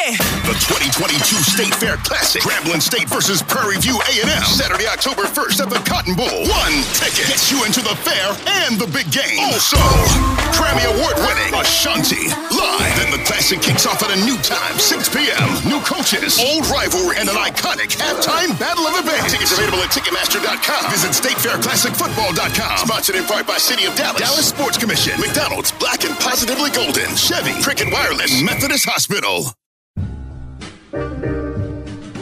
The 2022 State Fair Classic, Grambling State versus Prairie View A&M, Saturday, October 1st at the Cotton Bowl. One ticket gets you into the fair and the big game. Also, Grammy Award-winning Ashanti live. Then the Classic kicks off at a new time, 6 p.m. New coaches, old rivalry, and an iconic halftime battle of the bands. Tickets available at Ticketmaster.com. Visit StateFairClassicFootball.com. Sponsored in part by City of Dallas, Dallas Sports Commission, McDonald's, Black and Positively Golden, Chevy, Cricket Wireless, Methodist Hospital.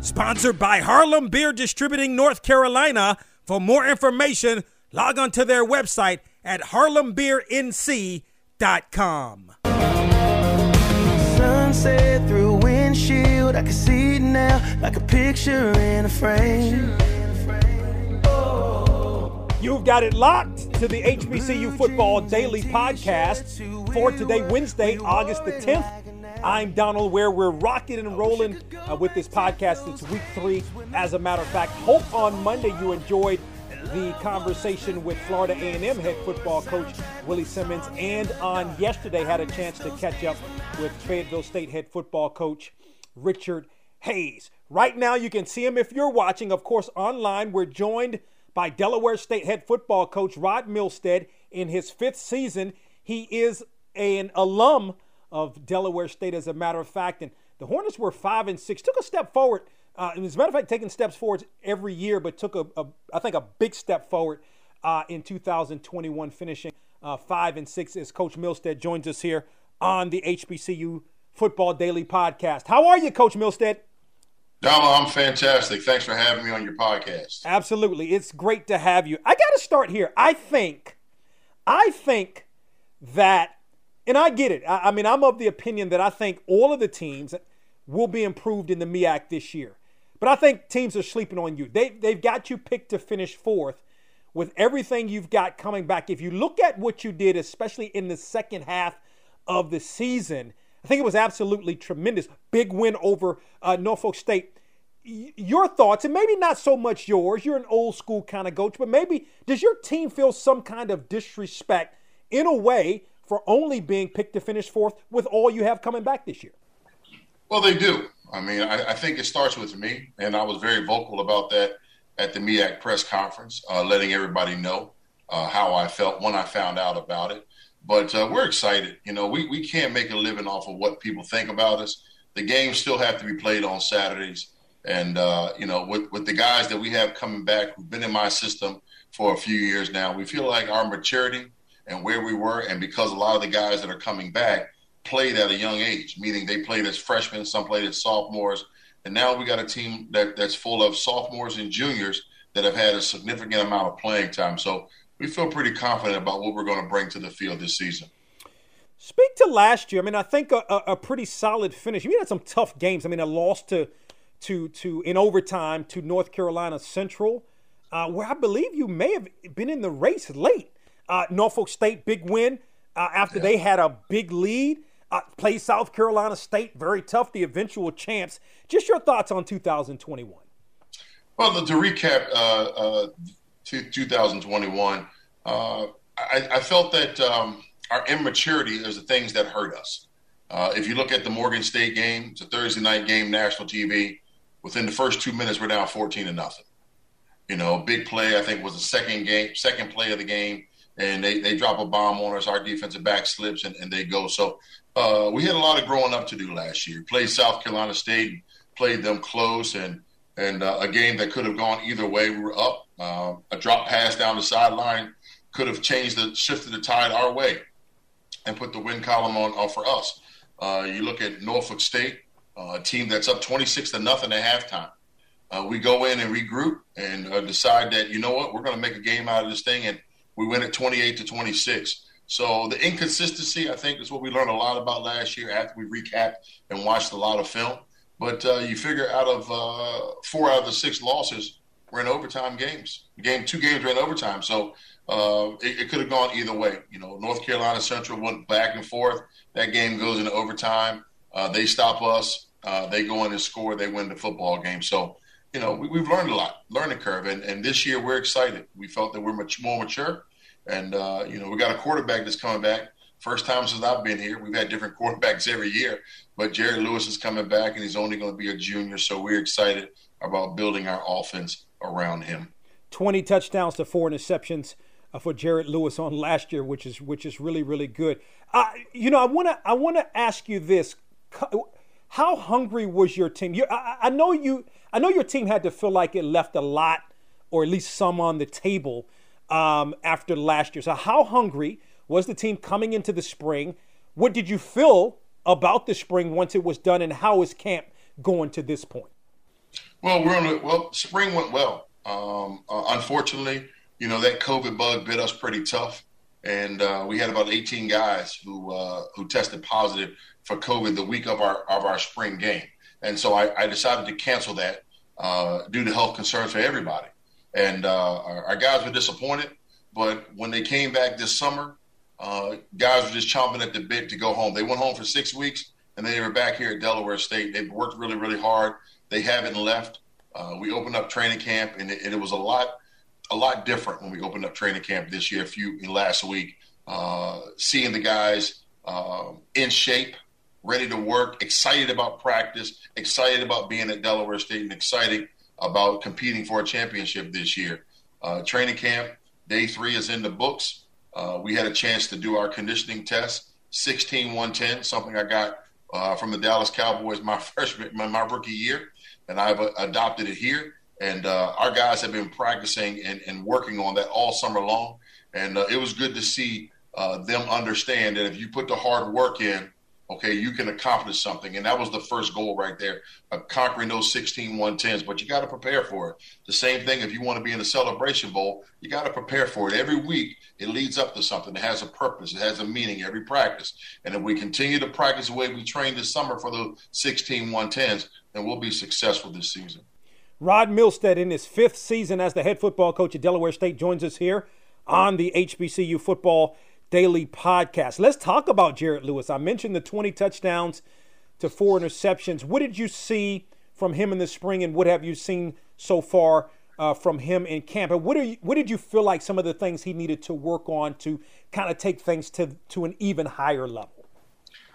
Sponsored by Harlem Beer Distributing North Carolina. For more information, log on to their website at harlembeernc.com. Sunset through windshield, I can see it now like a picture in a frame. You've got it locked to the HBCU Football Daily Podcast for today, Wednesday, August the 10th. I'm Donald Ware. We're rocking and rolling uh, with this podcast. It's week three. As a matter of fact, hope on Monday you enjoyed the conversation with Florida A&M head football coach Willie Simmons, and on yesterday had a chance to catch up with Fayetteville State head football coach Richard Hayes. Right now, you can see him if you're watching. Of course, online, we're joined by Delaware State head football coach Rod Milstead in his fifth season. He is an alum of Delaware State, as a matter of fact. And the Hornets were five and six, took a step forward. Uh, as a matter of fact, taking steps forward every year, but took a, a I think, a big step forward uh, in 2021, finishing uh, five and six. As Coach Milstead joins us here on the HBCU Football Daily Podcast. How are you, Coach Milstead? Dama, I'm fantastic. Thanks for having me on your podcast. Absolutely. It's great to have you. I got to start here. I think, I think that, and I get it. I, I, mean, I'm of the opinion that I think all of the teams will be improved in the MEAC this year. But I think teams are sleeping on you. They, they've got you picked to finish fourth with everything you've got coming back. If you look at what you did, especially in the second half of the season, I think it was absolutely tremendous. Big win over uh, Norfolk State. Y- your thoughts, and maybe not so much yours. You're an old school kind of coach, but maybe does your team feel some kind of disrespect in a way for only being picked to finish fourth with all you have coming back this year? Well, they do. I mean, I, I think it starts with me, and I was very vocal about that at the MEAC press conference, uh, letting everybody know uh, how I felt when I found out about it. But uh, we're excited. You know, we, we can't make a living off of what people think about us. The games still have to be played on Saturdays. And, uh, you know, with, with the guys that we have coming back who've been in my system for a few years now, we feel like our maturity and where we were, and because a lot of the guys that are coming back played at a young age, meaning they played as freshmen, some played as sophomores. And now we got a team that, that's full of sophomores and juniors that have had a significant amount of playing time. So we feel pretty confident about what we're going to bring to the field this season. Speak to last year. I mean, I think a, a, pretty solid finish. You had some tough games. I mean, a loss to to to in overtime to North Carolina Central, uh, where I believe you may have been in the race late. Uh, Norfolk State big win uh, after yeah. they had a big lead. Uh, play South Carolina State very tough, the eventual champs. Just your thoughts on 2021. Well, to recap, uh, uh, 2021, uh, I, I, felt that um, our immaturity is the things that hurt us. Uh, if you look at the Morgan State game, it's a Thursday night game, national TV. Within the first two minutes, we're down 14 to nothing. You know, big play, I think, was the second game, second play of the game, and they, they drop a bomb on us. Our defensive back slips, and, and they go. So uh, we had a lot of growing up to do last year. Played South Carolina State, played them close, and and uh, a game that could have gone either way. We were up. Uh, a drop pass down the sideline could have changed the shifted the tide our way and put the win column on, on for us. Uh, you look at Norfolk State, uh, a team that's up 26 to nothing at halftime. Uh, we go in and regroup and uh, decide that you know what we're going to make a game out of this thing, and we win it 28 to 26. So the inconsistency, I think, is what we learned a lot about last year after we recapped and watched a lot of film. But uh, you figure out of uh, four out of the six losses were in overtime games. Game two games were in overtime, so uh, it, it could have gone either way. You know, North Carolina Central went back and forth. That game goes into overtime. Uh, they stop us. Uh, they go in and score. They win the football game. So, you know, we, have learned a lot, learning curve, and, and this year we're excited. We felt that we're much more mature, and uh, you know, we got a quarterback that's coming back. First time since I've been here. We've had different quarterbacks every year, but Jared Lewis is coming back, and he's only going to be a junior. So we're excited about building our offense around him. 20 touchdowns to four interceptions uh, for Jared Lewis on last year, which is which is really really good. Uh, you know, I want to I want to ask you this: How hungry was your team? You, I, I, know you I know your team had to feel like it left a lot, or at least some on the table um, after last year. So, how hungry was the team coming into the spring? What did you feel about the spring once it was done, and how is camp going to this point? Well, we're on the, well. Spring went well. Um, uh, unfortunately, you know that COVID bug bit us pretty tough, and uh, we had about 18 guys who uh, who tested positive for COVID the week of our of our spring game, and so I, I decided to cancel that uh, due to health concerns for everybody. And uh, our, our, guys were disappointed, but when they came back this summer, uh, guys were just chomping at the bit to go home. They went home for six weeks, and they were back here at Delaware State. They worked really really hard. They haven't left. we opened up training camp, and it, and it was a lot a lot different when we opened up training camp this year, a few last week. Uh, seeing the guys uh, in shape, ready to work, excited about practice, excited about being at Delaware State, and excited about competing for a championship this year. Uh, training camp day three is in the books. Uh, we had a chance to do our conditioning test, 16 110, something I got uh, from the Dallas Cowboys my freshman, my, my rookie year, and I've adopted it here and uh, our guys have been practicing and, and, working on that all summer long. And uh, it was good to see uh, them understand that if you put the hard work in, okay, you can accomplish something. And that was the first goal right there, conquering those 16 110s. But you got to prepare for it. The same thing if you want to be in the celebration bowl, you got to prepare for it. Every week, it leads up to something. It has a purpose, it has a meaning every practice. And if we continue to practice the way we trained this summer for the 16 110s, then we'll be successful this season. Rod Milstead, in his fifth season as the head football coach at Delaware State, joins us here on the HBCU Football Daily Podcast. Let's talk about Jared Lewis. I mentioned the 20 touchdowns to four interceptions. What did you see from him in the spring, and what have you seen so far uh, from him in camp? And what, are you, what did you feel like some of the things he needed to work on to kind of take things to, to an even higher level?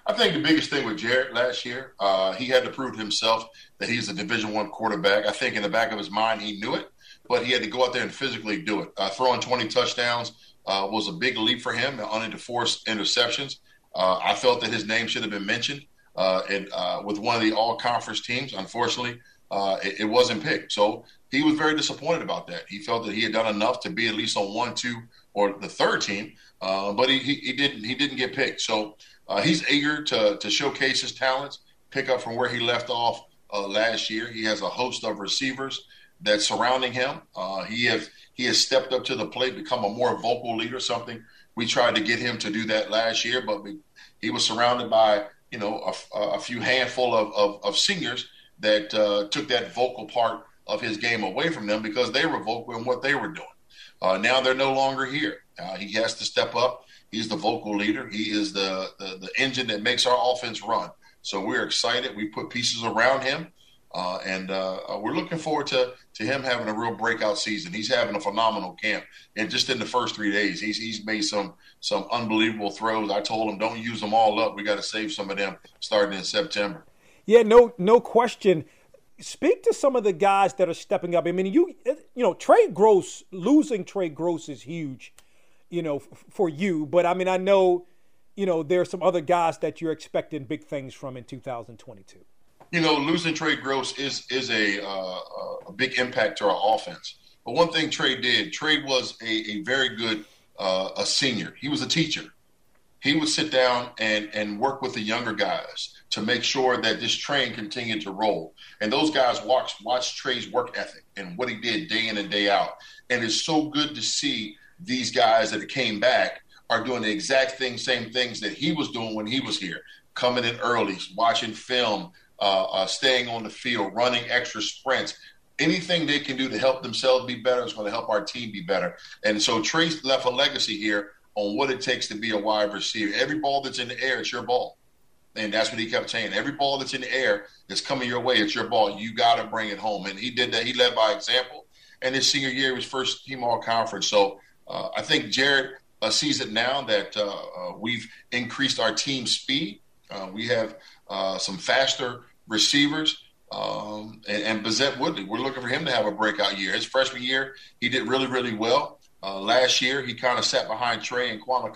I think the biggest thing with Jared last year, uh, he had to prove himself that he's a Division One quarterback. I think in the back of his mind he knew it, but he had to go out there and physically do it. Uh, throwing 20 touchdowns uh, was a big leap for him, and only to force interceptions. Uh, I felt that his name should have been mentioned uh, and, uh, with one of the all conference teams. Unfortunately, it, it, wasn't picked. So he was very disappointed about that. He felt that he had done enough to be at least on one, two, or the third team, but he, he, he, didn't he didn't get picked. So uh, he's eager to, to showcase his talents, pick up from where he left off uh, last year. He has a host of receivers that surrounding him. Uh, he has he has stepped up to the plate, become a more vocal leader. Something we tried to get him to do that last year, but we, he was surrounded by you know a, a few handful of, of, of seniors that uh, took that vocal part of his game away from them because they were vocal in what they were doing. Uh, now they're no longer here. Uh, he has to step up He's the vocal leader. He is the, the, the engine that makes our offense run. So we're excited. We put pieces around him, uh, and uh, uh, we're looking forward to to him having a real breakout season. He's having a phenomenal camp, and just in the first three days, he's he's made some some unbelievable throws. I told him, don't use them all up. We got to save some of them starting in September. Yeah, no no question. Speak to some of the guys that are stepping up. I mean, you you know, Trey Gross losing Trey Gross is huge you know, f- for you. But I mean, I know, you know, there are some other guys that you're expecting big things from in 2022. You know, losing Trey Gross is is a uh, a big impact to our offense. But one thing Trey did, Trey was a, a very good uh, a senior. He was a teacher. He would sit down and and work with the younger guys to make sure that this train continued to roll. And those guys watched watch Trey's work ethic and what he did day in and day out. And it's so good to see these guys that came back are doing the exact thing, same things that he was doing when he was here, coming in early, watching film, uh, uh, staying on the field, running extra sprints. Anything they can do to help themselves be better is going to help our team be better. And so Trey left a legacy here on what it takes to be a wide receiver. Every ball that's in the air, it's your ball. And that's what he kept saying. Every ball that's in the air is coming your way, it's your ball. You got to bring it home. And he did that. He led by example. And his senior year, was first team all conference. So uh, I think Jared uh, sees it now that uh, uh we've increased our team speed. Uh, we have uh, some faster receivers. Um, and, and Bazette Woodley, we're looking for him to have a breakout year. His freshman year, he did really, really well. last year, he kind of sat behind Trey and Kwame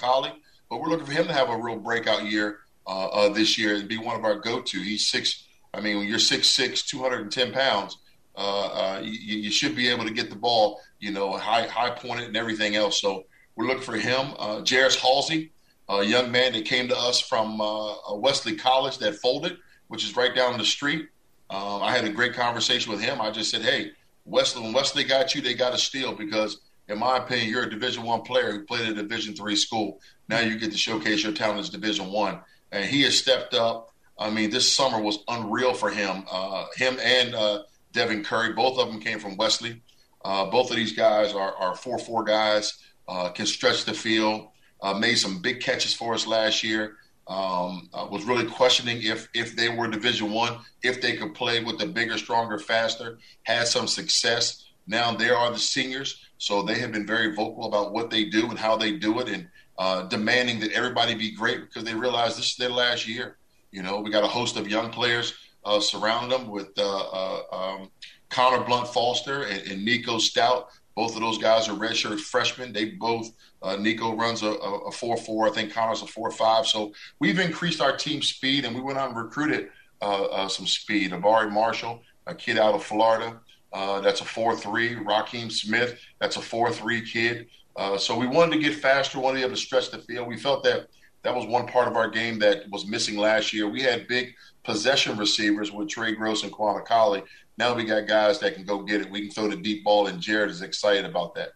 but we're looking for him to have a real breakout year uh, uh, this year and be one of our go-to. He's six. I mean, when you're six six, 210 pounds, uh, uh, you, you, should be able to get the ball, you know, high high pointed and everything else. So we're looking for him. Uh, Jairus Halsey, a young man that came to us from uh, Wesley College that folded, which is right down the street. Um, I had a great conversation with him. I just said, "Hey, Wesley, when Wesley got you, they got to steal because." In my opinion, you're a Division One player who played at a Division Three school. Now you get to showcase your talents, Division One and he has stepped up. I mean, this summer was unreal for him. Uh, him and uh, Devin Curry, both of them came from Wesley. Uh, both of these guys are, are four-four guys, uh, can stretch the field. Uh, made some big catches for us last year. Um, was really questioning if if they were Division One, if they could play with the bigger, stronger, faster. Had some success. Now they are the seniors, so they have been very vocal about what they do and how they do it, and uh, demanding that everybody be great because they realize this is their last year. You know, we got a host of young players uh, surrounding them with uh, uh, um, Connor Blunt Foster and, and, Nico Stout. Both of those guys are redshirt freshmen. They both uh, Nico runs a, a, four four. I think Connor's a four five. So we've increased our team speed, and we went out and recruited some speed. Avari Marshall, a kid out of Florida. Uh, that's a 4-3. Raheem Smith, that's a 4-3 kid. Uh, so we wanted to get faster, wanted to be able to stretch the field. We felt that that was one part of our game that was missing last year. We had big possession receivers with Trey Gross and Quan Akali. Now we got guys that can go get it. We can throw the deep ball, and Jared is excited about that.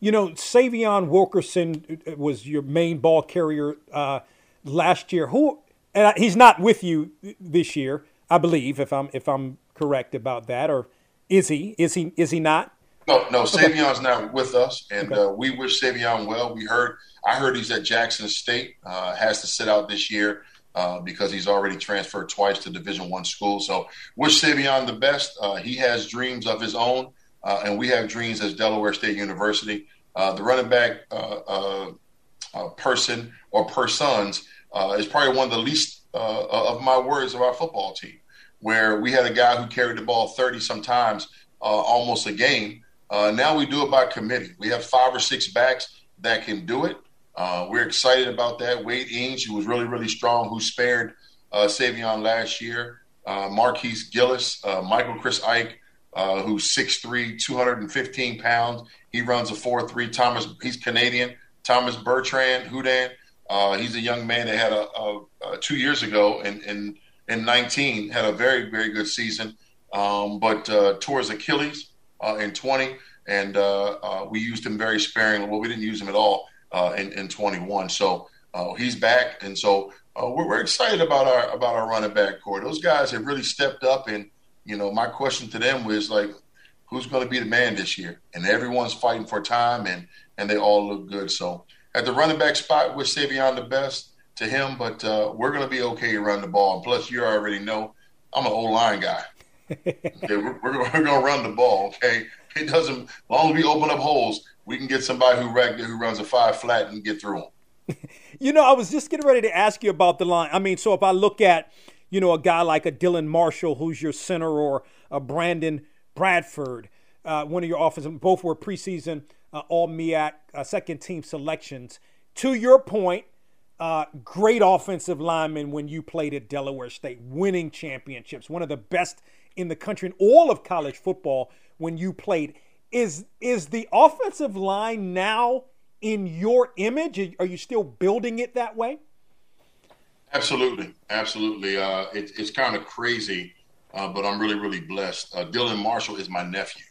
You know, Savion Wilkerson was your main ball carrier uh, last year. Who? And he's not with you this year, I believe, if I'm if I'm correct about that, or is he? Is he? Is he not? No, no, Savion's okay. not with us, and okay. uh, we wish Savion well. We heard, I heard he's at Jackson State, uh, has to sit out this year uh, because he's already transferred twice to Division One school. So, wish Savion the best. Uh, he has dreams of his own, uh, and we have dreams as Delaware State University. Uh, the running back person or persons is probably one of the least of my worries of our football team, where we had a guy who carried the ball thirty sometimes, almost a game uh, now we do it by committee. We have five or six backs that can do it. Uh, we're excited about that. Wade Ings, who was really, really strong, who spared uh, Savion last year. Uh, Marquise Gillis, uh, Michael Chris Ike, uh, who's 6'3", 215 pounds. He runs a 4'3". Thomas, he's Canadian. Thomas Bertrand, Hudon. Uh, he's a young man that had a, a, a two years ago in, in, in 19, had a very, very good season, um, but uh, his Achilles uh, in 20, and uh, uh, we used him very sparingly. Well, we didn't use him at all in, in 21. So he's back, and so we're, we're, excited about our about our running back core. Those guys have really stepped up, and you know, my question to them was like, who's going to be the man this year? And everyone's fighting for time, and and they all look good. So at the running back spot, we're Savion the best to him, but uh, we're going to be okay to run the ball. And plus, you already know I'm an old line guy okay, we're, we're, going to run the ball. Okay, it doesn't. As long as we open up holes, we can get somebody who who runs a five flat and get through them. you know, I was just getting ready to ask you about the line. I mean, so if I look at, you know, a guy like a Dylan Marshall, who's your center, or a Brandon Bradford, uh, one of your offensive, both were preseason uh, All MEAC uh, second team selections. To your point, uh, great offensive lineman when you played at Delaware State, winning championships, one of the best in the country in all of college football when you played. Is is the offensive line now in your image? Are you still building it that way? Absolutely, absolutely. Uh, it, it's kind of crazy, uh, but I'm really, really blessed. Uh, Dylan Marshall is my nephew.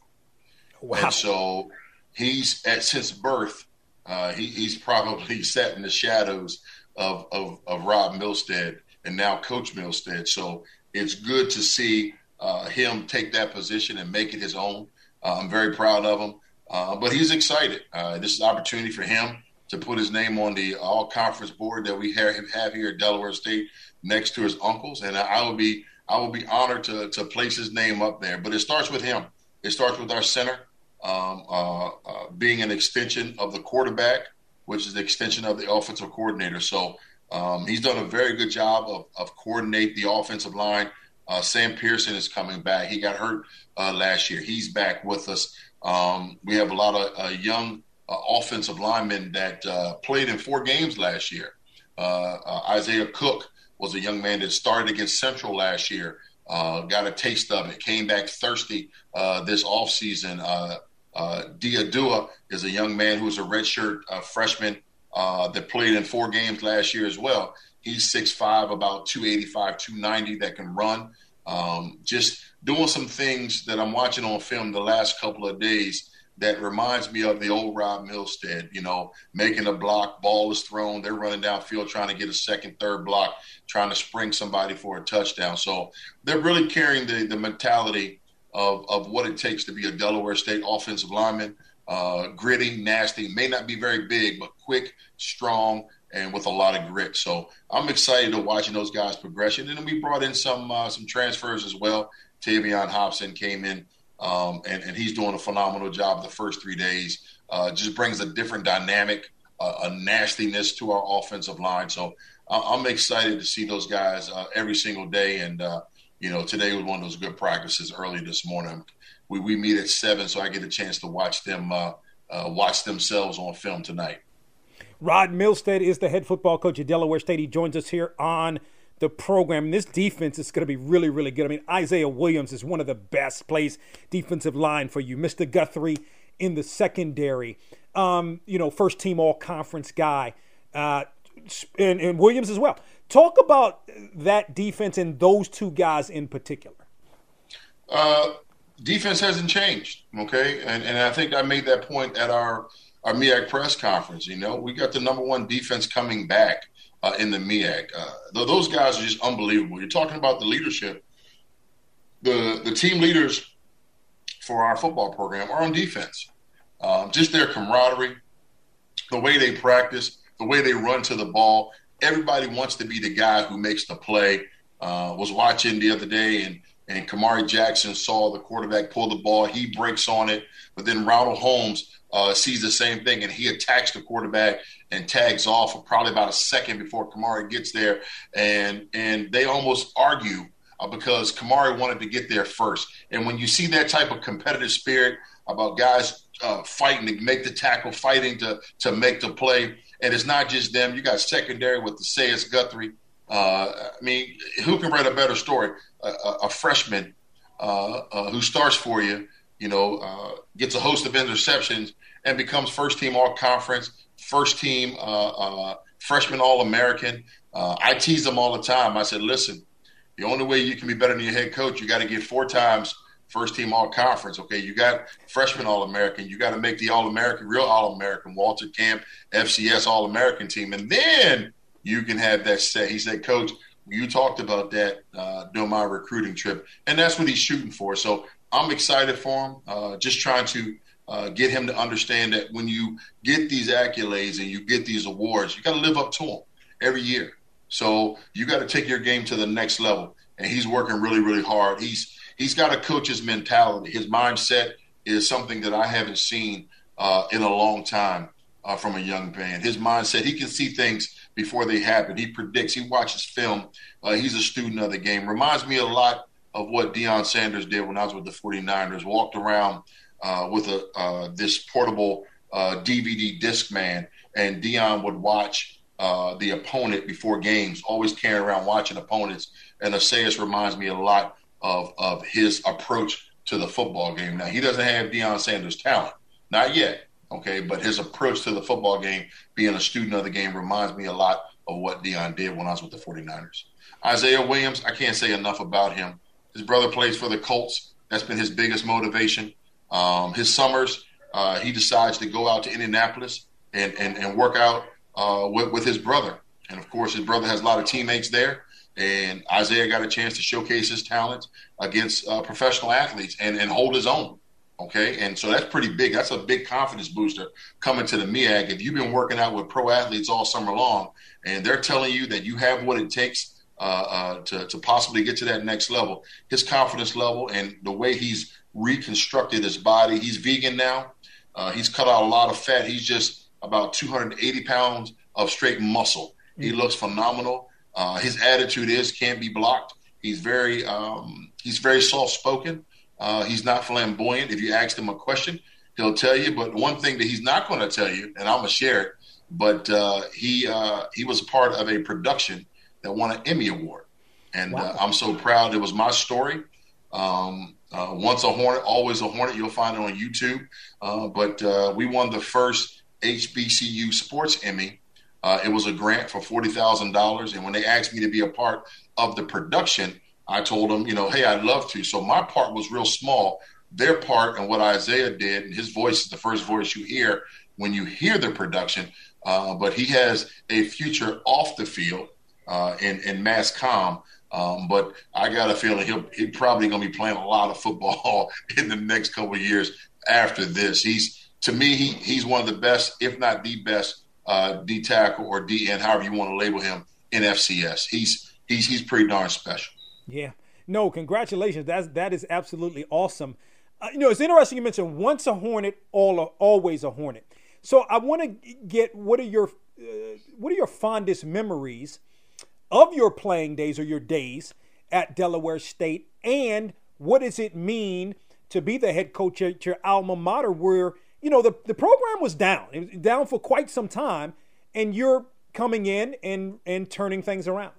Wow! And so he's at since birth. Uh, he, he's probably sat in the shadows of, of, of Rod Milstead and now Coach Milstead. So it's good to see uh, him take that position and make it his own. Uh, I'm very proud of him. Uh, but he's excited. Uh, this is an opportunity for him to put his name on the all conference board that we have, have here at Delaware State next to his uncles. And I will be I will be honored to, to place his name up there. But it starts with him. It starts with our center um, uh, uh, being an extension of the quarterback, which is the extension of the offensive coordinator. So um, he's done a very good job of, of coordinate the offensive line. Uh, Sam Pearson is coming back. He got hurt uh, last year. He's back with us. Um, we have a lot of uh, young uh, offensive linemen that uh, played in four games last year. Uh, Isaiah Cook was a young man that started against Central last year. got a taste of it. Came back thirsty this offseason. Uh, Diadua is a young man who's a redshirt uh, freshman uh, that played in four games last year as well. He's 6'5", about 285, 290 that can run. Um, just doing some things that I'm watching on film the last couple of days that reminds me of the old Rod Milstead, you know, making a block, ball is thrown, they're running downfield trying to get a second, third block, trying to spring somebody for a touchdown. So they're really carrying the, the mentality of, of what it takes to be a Delaware State offensive lineman. Uh, gritty, nasty, may not be very big, but quick, strong, and with a lot of grit. So I'm excited to watching those guys' progression. And then we brought in some uh, some transfers as well. Tavion Hobson came in, um, and, and he's doing a phenomenal job the first three days. Uh, just brings a different dynamic, uh, a nastiness to our offensive line. So I'm excited to see those guys uh, every single day. And, uh, you know, today was one of those good practices early this morning. We, we meet at seven, so I get a chance to watch them uh, watch themselves on film tonight. Rod Milstead is the head football coach at Delaware State. He joins us here on the program. This defense is going to be really, really good. I mean, Isaiah Williams is one of the best plays defensive line for you. Mr. Guthrie in the secondary, um, you know, first team all conference guy, uh, and, and Williams as well. Talk about that defense and those two guys in particular. Uh, defense hasn't changed, okay? And, and I think I made that point at our – our MEAC press conference. You know, we got the number one defense coming back uh, in the MEAC. Uh, those guys are just unbelievable. You're talking about the leadership. The the team leaders for our football program are on defense. Um, just their camaraderie, the way they practice, the way they run to the ball. Everybody wants to be the guy who makes the play. Uh, was watching the other day and and Kamari Jackson saw the quarterback pull the ball. He breaks on it, but then Ronald Holmes uh, sees the same thing and he attacks the quarterback and tags off for probably about a second before Kamari gets there. And and they almost argue uh, because Kamari wanted to get there first. And when you see that type of competitive spirit about guys uh, fighting to make the tackle, fighting to to make the play, and it's not just them. You got secondary with the Sayas Guthrie. Uh, I mean, who can write a better story? A, a, a freshman uh, uh, who starts for you you know, gets a host of interceptions and becomes first team all conference, first team freshman all American. I tease them all the time. I said, listen, the only way you can be better than your head coach, you got to get four times first team all conference. Okay, you got freshman all American. You got to make the all American, real all American, Walter Camp, FCS all American team, and then you can have that set. He said, Coach, you talked about that uh, during my recruiting trip, and that's what he's shooting for. So I'm excited for him. Uh, just trying to uh, get him to understand that when you get these accolades and you get these awards, you got to live up to them every year. So you got to take your game to the next level. And he's working really, really hard. He's he's got a coach's mentality. His mindset is something that I haven't seen uh, in a long time uh, from a young man. His mindset, he can see things before they happen. He predicts. He watches film. Uh, he's a student of the game. Reminds me a lot of what Deion Sanders did when I was with the 49ers. Walked around uh, with a uh, this portable DVD uh, disc man, and Deion would watch uh, the opponent before games. Always carrying around watching opponents. And Asayas reminds me a lot of of his approach to the football game. Now he doesn't have Deion Sanders' talent, not yet. Okay, but his approach to the football game, being a student of the game, reminds me a lot of what Deion did when I was with the 49ers. Isaiah Williams, I can't say enough about him. His brother plays for the Colts. That's been his biggest motivation. Um, his summers, uh, he decides to go out to Indianapolis and, and, and work out uh, with, with his brother. And of course, his brother has a lot of teammates there. and Isaiah got a chance to showcase his talent against uh, professional athletes and, and hold his own. Okay, and so that's pretty big. That's a big confidence booster coming to the MEAC. If you've been working out with pro athletes all summer long, and they're telling you that you have what it takes uh, uh, to to possibly get to that next level, his confidence level and the way he's reconstructed his body. He's vegan now. Uh, he's cut out a lot of fat. He's just about 280 pounds of straight muscle. Mm-hmm. He looks phenomenal. Uh, his attitude is can't be blocked. He's very um, he's very soft spoken. Uh, he's not flamboyant. If you ask him a question, he'll tell you. But one thing that he's not going to tell you, and I'm gonna share it. But uh, he uh, he was part of a production that won an Emmy award, and uh, wow. I'm so proud. It was my story. Um, uh, once a Hornet, always a Hornet. You'll find it on YouTube. Uh, but we won the first HBCU Sports Emmy. it was a grant for forty thousand dollars, and when they asked me to be a part of the production, I told them, you know, hey, I'd love to. So my part was real small. Their part and what Isaiah did, and his voice is the first voice you hear when you hear the production. Uh, but he has a future off the field uh, in in mass comm. Um, but I got a feeling he'll he's probably going to be playing a lot of football in the next couple years after this. He's to me he he's one of the best, if not the best, uh, D tackle or DN, however you want to label him in FCS. He's he's he's pretty darn special. Yeah. No, congratulations. That's that is absolutely awesome. Uh, you know, it's interesting you mentioned once a Hornet, all always a Hornet. So I want to get what are your uh, what are your fondest memories of your playing days or your days at Delaware State, and what does it mean to be the head coach at your alma mater, where you know the the program was down, it was down for quite some time, and you're coming in and and turning things around.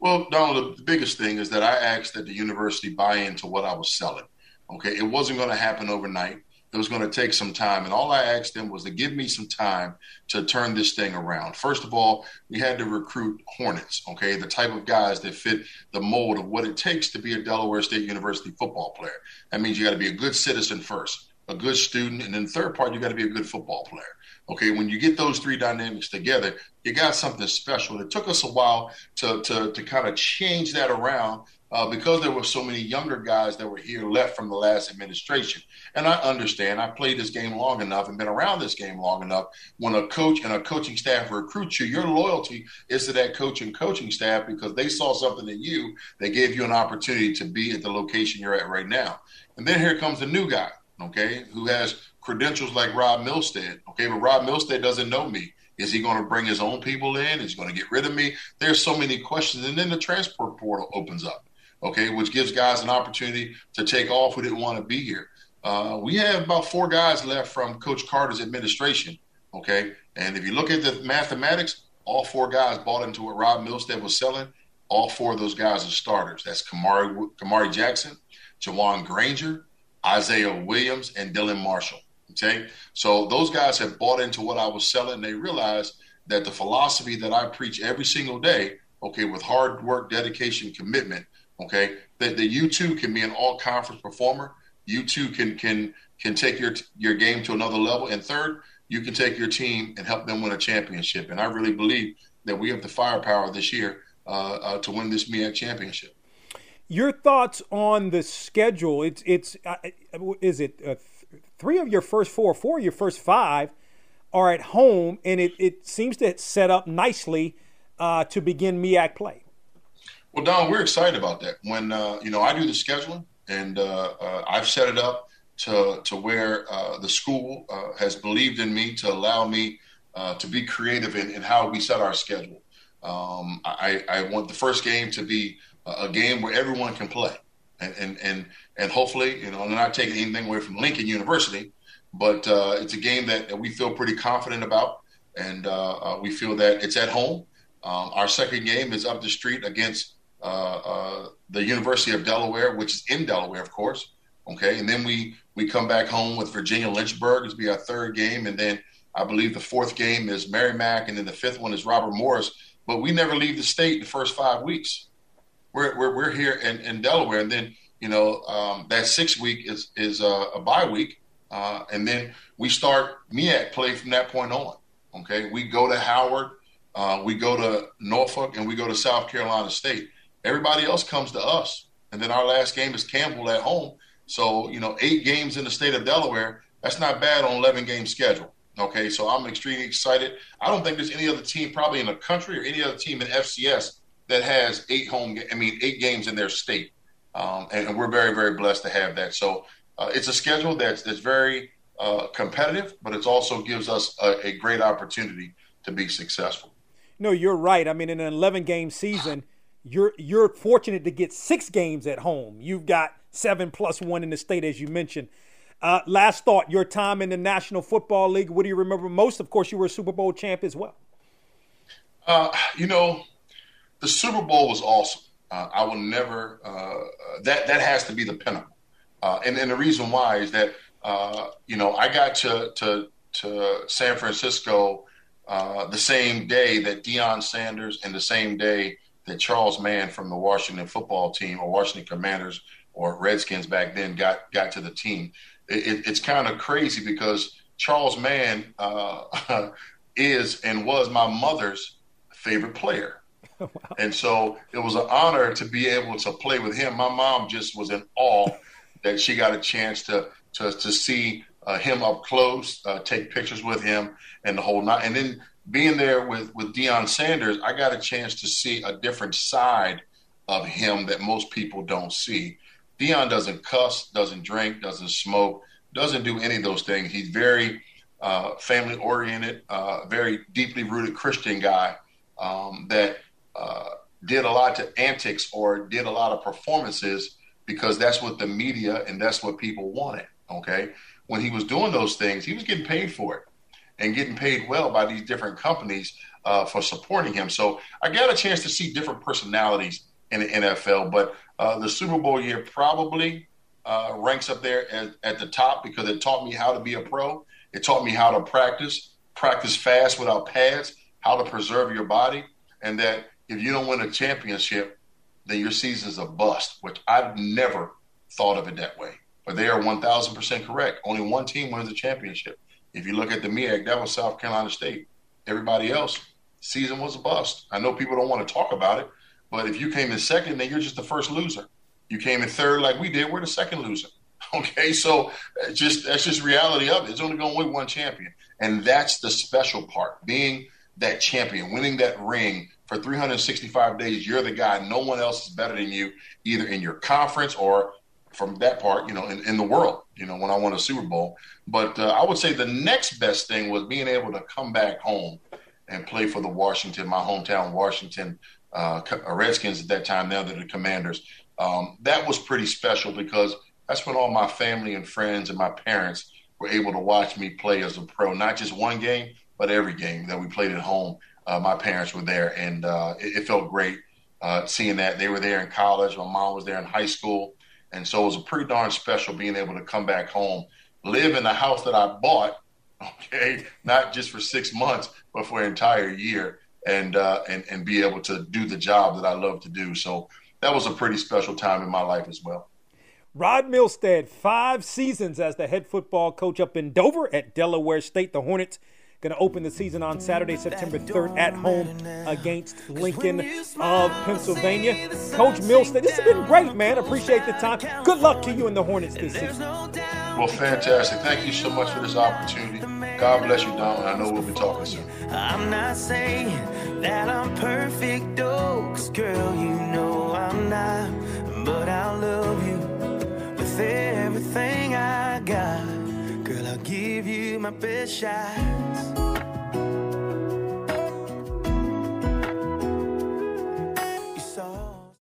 Well, Donald, the biggest thing is that I asked that the university buy into what I was selling. Okay, it wasn't going to happen overnight. It was going to take some time, and all I asked them was to give me some time to turn this thing around. First of all, we had to recruit Hornets. Okay, the type of guys that fit the mold of what it takes to be a Delaware State University football player. That means you got to be a good citizen first, a good student, and then third part, you got to be a good football player. Okay, when you get those three dynamics together, you got something special. It took us a while to to, to kind of change that around uh, because there were so many younger guys that were here left from the last administration. And I understand. I played this game long enough and been around this game long enough. When a coach and a coaching staff recruit you, your loyalty is to that coach and coaching staff because they saw something in you. They gave you an opportunity to be at the location you're at right now. And then here comes a new guy, okay, who has credentials like Rod Milstead. Okay, but Rod Milstead doesn't know me. Is he going to bring his own people in? Is he going to get rid of me? There's so many questions. And then the transport portal opens up, okay, which gives guys an opportunity to take off who didn't want to be here. Uh, we have about four guys left from Coach Carter's administration, okay? And if you look at the mathematics, all four guys bought into what Rod Milstead was selling. All four of those guys are starters. That's Kamari, Kamari Jackson, Jawan Granger, Isaiah Williams, and Dylan Marshall. Okay. So those guys have bought into what I was selling. They realized that the philosophy that I preach every single day, okay, with hard work, dedication, commitment, okay, that, that you too can be an all conference performer. You too can can can take your your game to another level. And third, you can take your team and help them win a championship. And I really believe that we have the firepower this year uh, uh, to win this MEAC championship. Your thoughts on the schedule? It's it's uh, is it three of your first four, four of your first five are at home, and it, it seems to set up nicely uh, to begin MEAC play. Well, Don, we're excited about that. When uh, you know I do the scheduling, and uh, uh I've set it up to to where uh, the school uh, has believed in me to allow me to be creative in, in, how we set our schedule. Um, I, I want the first game to be a game where everyone can play and and and, and hopefully, you know, I'm not taking anything away from Lincoln University, but uh, it's a game that, that, we feel pretty confident about, and uh, uh, we feel that it's at home. Um, our second game is up the street against uh, uh, the University of Delaware, which is in Delaware, of course. Okay, and then we we come back home with Virginia Lynchburg. It's be our third game, and then I believe the fourth game is Merrimack, and then the fifth one is Robert Morris. But we never leave the state the first five weeks we're we're, we're here in, in Delaware, and then you know um, that six week is is a, a bye week, uh, and then we start MEAC play from that point on. Okay, we go to Howard. uh, we go to Norfolk, and we go to South Carolina State. Everybody else comes to us, and then our last game is Campbell at home. So you know, eight games in the state of Delaware. That's not bad on 11 game schedule. Okay, so I'm extremely excited. I don't think there's any other team, probably in the country or any other team in FCS that has eight home. I mean, eight games in their state, um, and, and, we're very, very blessed to have that. So uh, it's a schedule that's that's very uh, competitive, but it also gives us a, a, great opportunity to be successful. No, you're right. I mean, in an 11 game season, you're you're fortunate to get six games at home. You've got seven plus one in the state, as you mentioned. Uh, last thought: your time in the National Football League. What do you remember most? Of course, you were a Super Bowl champ as well. Uh, you know, the Super Bowl was awesome. Uh, I will never. Uh, that that has to be the pinnacle. Uh, and, and the reason why is that uh, you know I got to to to San Francisco the same day that Deion Sanders and the same day that Charles Mann from the Washington football team or Washington Commanders or Redskins back then got got to the team it, it's kind of crazy because Charles Mann uh, is and was my mother's favorite player. Wow. And so it was an honor to be able to play with him. My mom just was in awe that she got a chance to to, to see uh, him up close, uh, take pictures with him, and the whole night. And then being there with with Deion Sanders, I got a chance to see a different side of him that most people don't see. Deion doesn't cuss, doesn't drink, doesn't smoke, doesn't do any of those things. He's very uh, family oriented, uh, very deeply rooted Christian guy um, that uh, did a lot to antics or did a lot of performances because that's what the media and that's what people wanted. Okay. When he was doing those things, he was getting paid for it and getting paid well by these different companies uh, for supporting him. So I got a chance to see different personalities in the NFL, but uh, the Super Bowl year probably uh, ranks up there at, at the top because it taught me how to be a pro. It taught me how to practice, practice fast without pads, how to preserve your body, and that if you don't win a championship, then your season's a bust, which I've never thought of it that way. But they are 1,000% correct. Only one team wins a championship. If you look at the MEAC, that was South Carolina State. Everybody else, season was a bust. I know people don't want to talk about it, but if you came in second, then you're just the first loser. You came in third like we did. We're the second loser. Okay, so uh, just that's just reality of it. It's only going to win one champion, and that's the special part: being that champion, winning that ring for 365 days. You're the guy. No one else is better than you, either in your conference or from that part, you know, in, in the world. You know, when I won a Super Bowl. But uh, I would say the next best thing was being able to come back home and play for the Washington, my hometown Washington uh, Redskins at that time. Now they're the Commanders um, that was pretty special because that's when all my family and friends and my parents were able to watch me play as a pro, not just one game, but every game that we played at home. Uh, my parents were there, and uh, it, it, felt great uh, seeing that they were there in college. My mom was there in high school, and so it was a pretty darn special being able to come back home, live in the house that I bought. Okay, not just for six months, but for an entire year, and uh, and and be able to do the job that I love to do. So that was a pretty special time in my life as well. Rod Milstead, five seasons as the head football coach up in Dover at Delaware State. The Hornets going to open the season on Saturday, September 3rd at home against Lincoln of Pennsylvania. Coach Milstead, this has been great, man. Appreciate the time. Good luck to you and the Hornets this season. Well, fantastic. Thank you so much for this opportunity. God bless you, Don. I know we'll be talking soon. I'm not saying that I'm perfect, though, girl, you know I'm not. But I love you with everything I got. Give you my best shots.